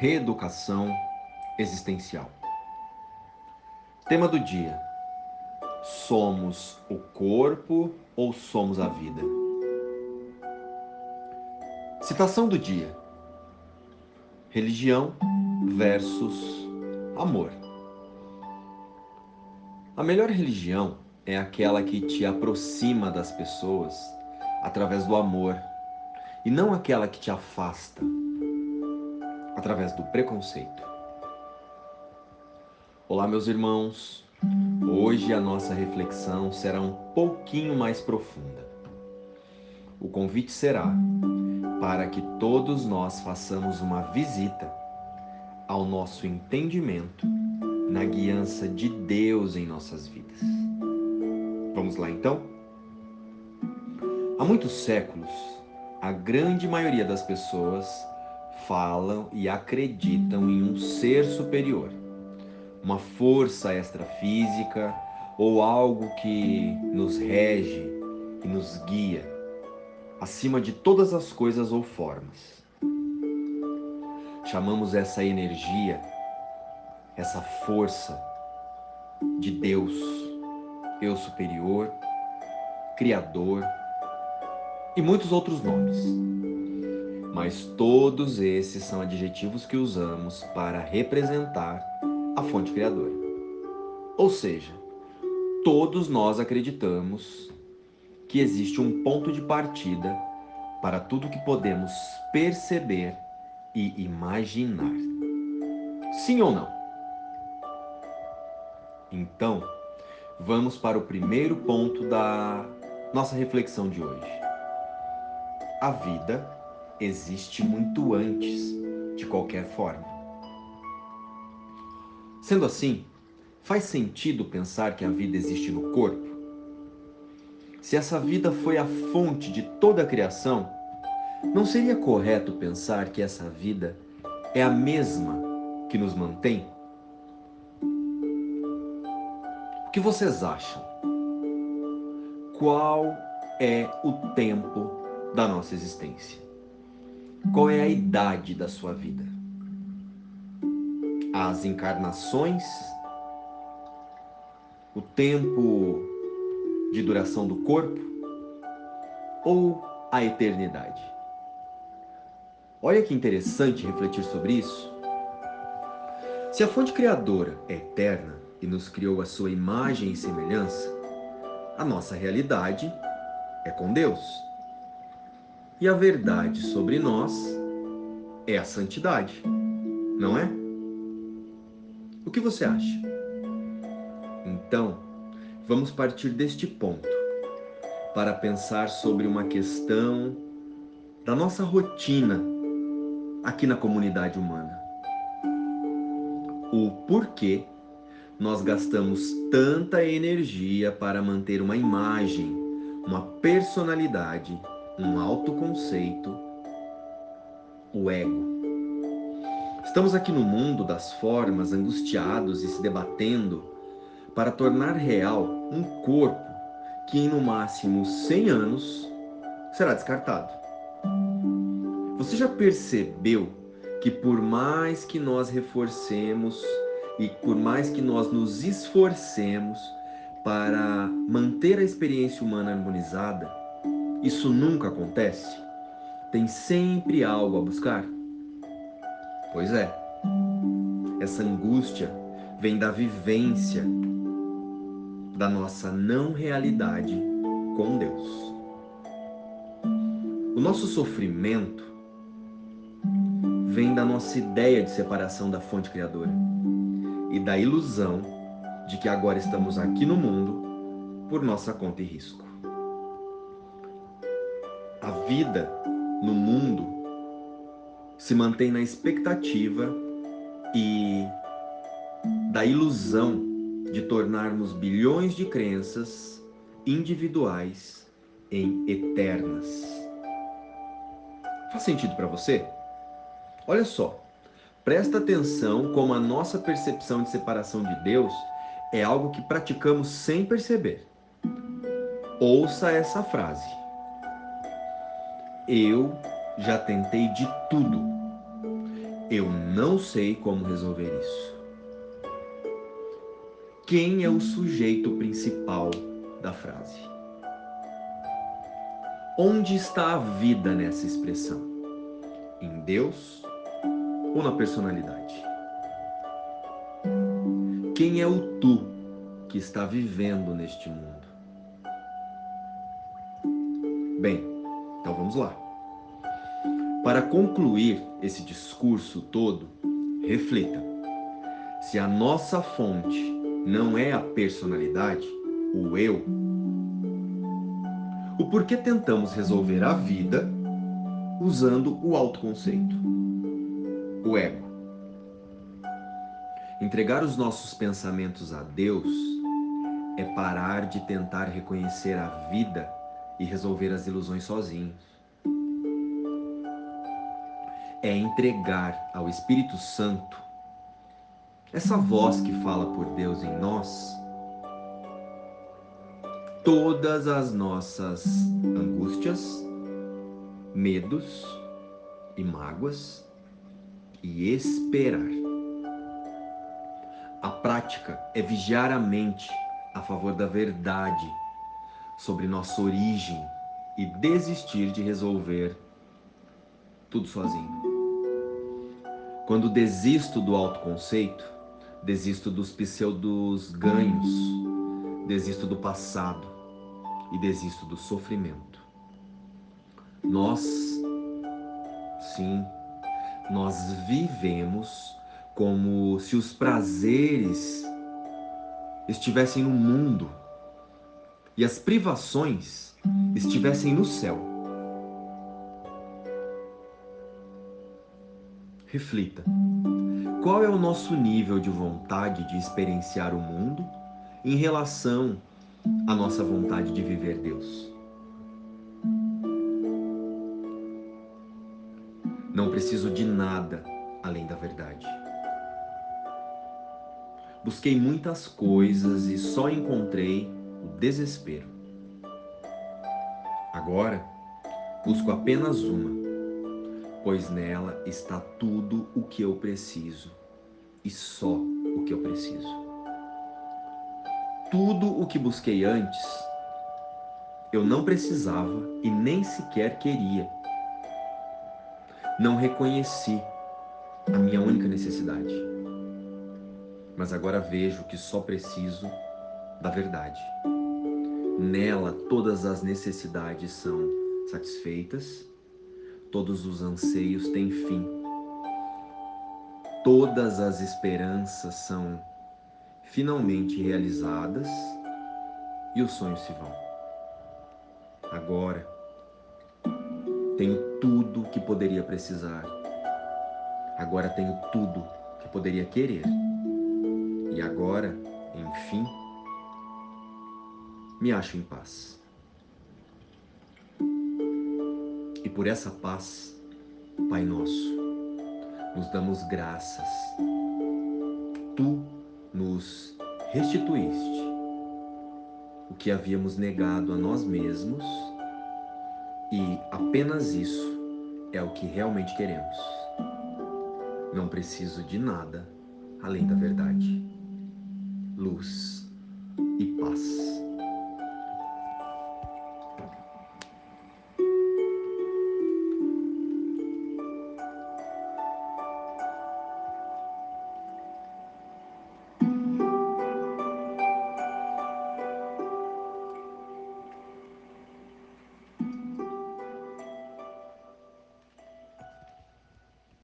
reeducação existencial. Tema do dia: Somos o corpo ou somos a vida? Citação do dia: Religião versus amor. A melhor religião é aquela que te aproxima das pessoas através do amor e não aquela que te afasta através do preconceito. Olá, meus irmãos. Hoje a nossa reflexão será um pouquinho mais profunda. O convite será para que todos nós façamos uma visita ao nosso entendimento na guiança de Deus em nossas vidas. Vamos lá então? Há muitos séculos, a grande maioria das pessoas falam e acreditam em um ser superior, uma força extrafísica ou algo que nos rege e nos guia acima de todas as coisas ou formas. Chamamos essa energia, essa força de Deus, eu superior, Criador e muitos outros nomes mas todos esses são adjetivos que usamos para representar a fonte criadora. Ou seja, todos nós acreditamos que existe um ponto de partida para tudo que podemos perceber e imaginar. Sim ou não? Então, vamos para o primeiro ponto da nossa reflexão de hoje. A vida existe muito antes de qualquer forma. Sendo assim, faz sentido pensar que a vida existe no corpo? Se essa vida foi a fonte de toda a criação, não seria correto pensar que essa vida é a mesma que nos mantém? O que vocês acham? Qual é o tempo da nossa existência? Qual é a idade da sua vida? As encarnações? O tempo de duração do corpo? Ou a eternidade? Olha que interessante refletir sobre isso. Se a fonte criadora é eterna e nos criou a sua imagem e semelhança, a nossa realidade é com Deus. E a verdade sobre nós é a santidade, não é? O que você acha? Então, vamos partir deste ponto para pensar sobre uma questão da nossa rotina aqui na comunidade humana. O porquê nós gastamos tanta energia para manter uma imagem, uma personalidade um autoconceito, o ego. Estamos aqui no mundo das formas, angustiados e se debatendo para tornar real um corpo que em no máximo 100 anos será descartado. Você já percebeu que por mais que nós reforcemos e por mais que nós nos esforcemos para manter a experiência humana harmonizada, isso nunca acontece? Tem sempre algo a buscar? Pois é. Essa angústia vem da vivência da nossa não realidade com Deus. O nosso sofrimento vem da nossa ideia de separação da fonte criadora e da ilusão de que agora estamos aqui no mundo por nossa conta e risco a vida no mundo se mantém na expectativa e da ilusão de tornarmos bilhões de crenças individuais em eternas. Faz sentido para você? Olha só, presta atenção como a nossa percepção de separação de Deus é algo que praticamos sem perceber. Ouça essa frase. Eu já tentei de tudo. Eu não sei como resolver isso. Quem é o sujeito principal da frase? Onde está a vida nessa expressão? Em Deus ou na personalidade? Quem é o tu que está vivendo neste mundo? Bem, então vamos lá. Para concluir esse discurso todo, reflita. Se a nossa fonte não é a personalidade, o eu, o porquê tentamos resolver a vida usando o autoconceito, o ego. Entregar os nossos pensamentos a Deus é parar de tentar reconhecer a vida e resolver as ilusões sozinhos é entregar ao Espírito Santo, essa voz que fala por Deus em nós, todas as nossas angústias, medos e mágoas e esperar. A prática é vigiar a mente a favor da verdade sobre nossa origem e desistir de resolver tudo sozinho. Quando desisto do autoconceito, desisto dos pseudos ganhos, desisto do passado e desisto do sofrimento. Nós, sim, nós vivemos como se os prazeres estivessem no mundo e as privações estivessem no céu. Reflita. Qual é o nosso nível de vontade de experienciar o mundo em relação à nossa vontade de viver Deus? Não preciso de nada além da verdade. Busquei muitas coisas e só encontrei o desespero. Agora, busco apenas uma pois nela está tudo o que eu preciso e só o que eu preciso. Tudo o que busquei antes, eu não precisava e nem sequer queria. Não reconheci a minha única necessidade. Mas agora vejo que só preciso da verdade. Nela todas as necessidades são satisfeitas todos os anseios têm fim. Todas as esperanças são finalmente realizadas e os sonhos se vão. Agora tenho tudo que poderia precisar. Agora tenho tudo que poderia querer. E agora, enfim, me acho em paz. E por essa paz, Pai nosso, nos damos graças. Tu nos restituíste o que havíamos negado a nós mesmos e apenas isso é o que realmente queremos. Não preciso de nada além da verdade, luz e paz.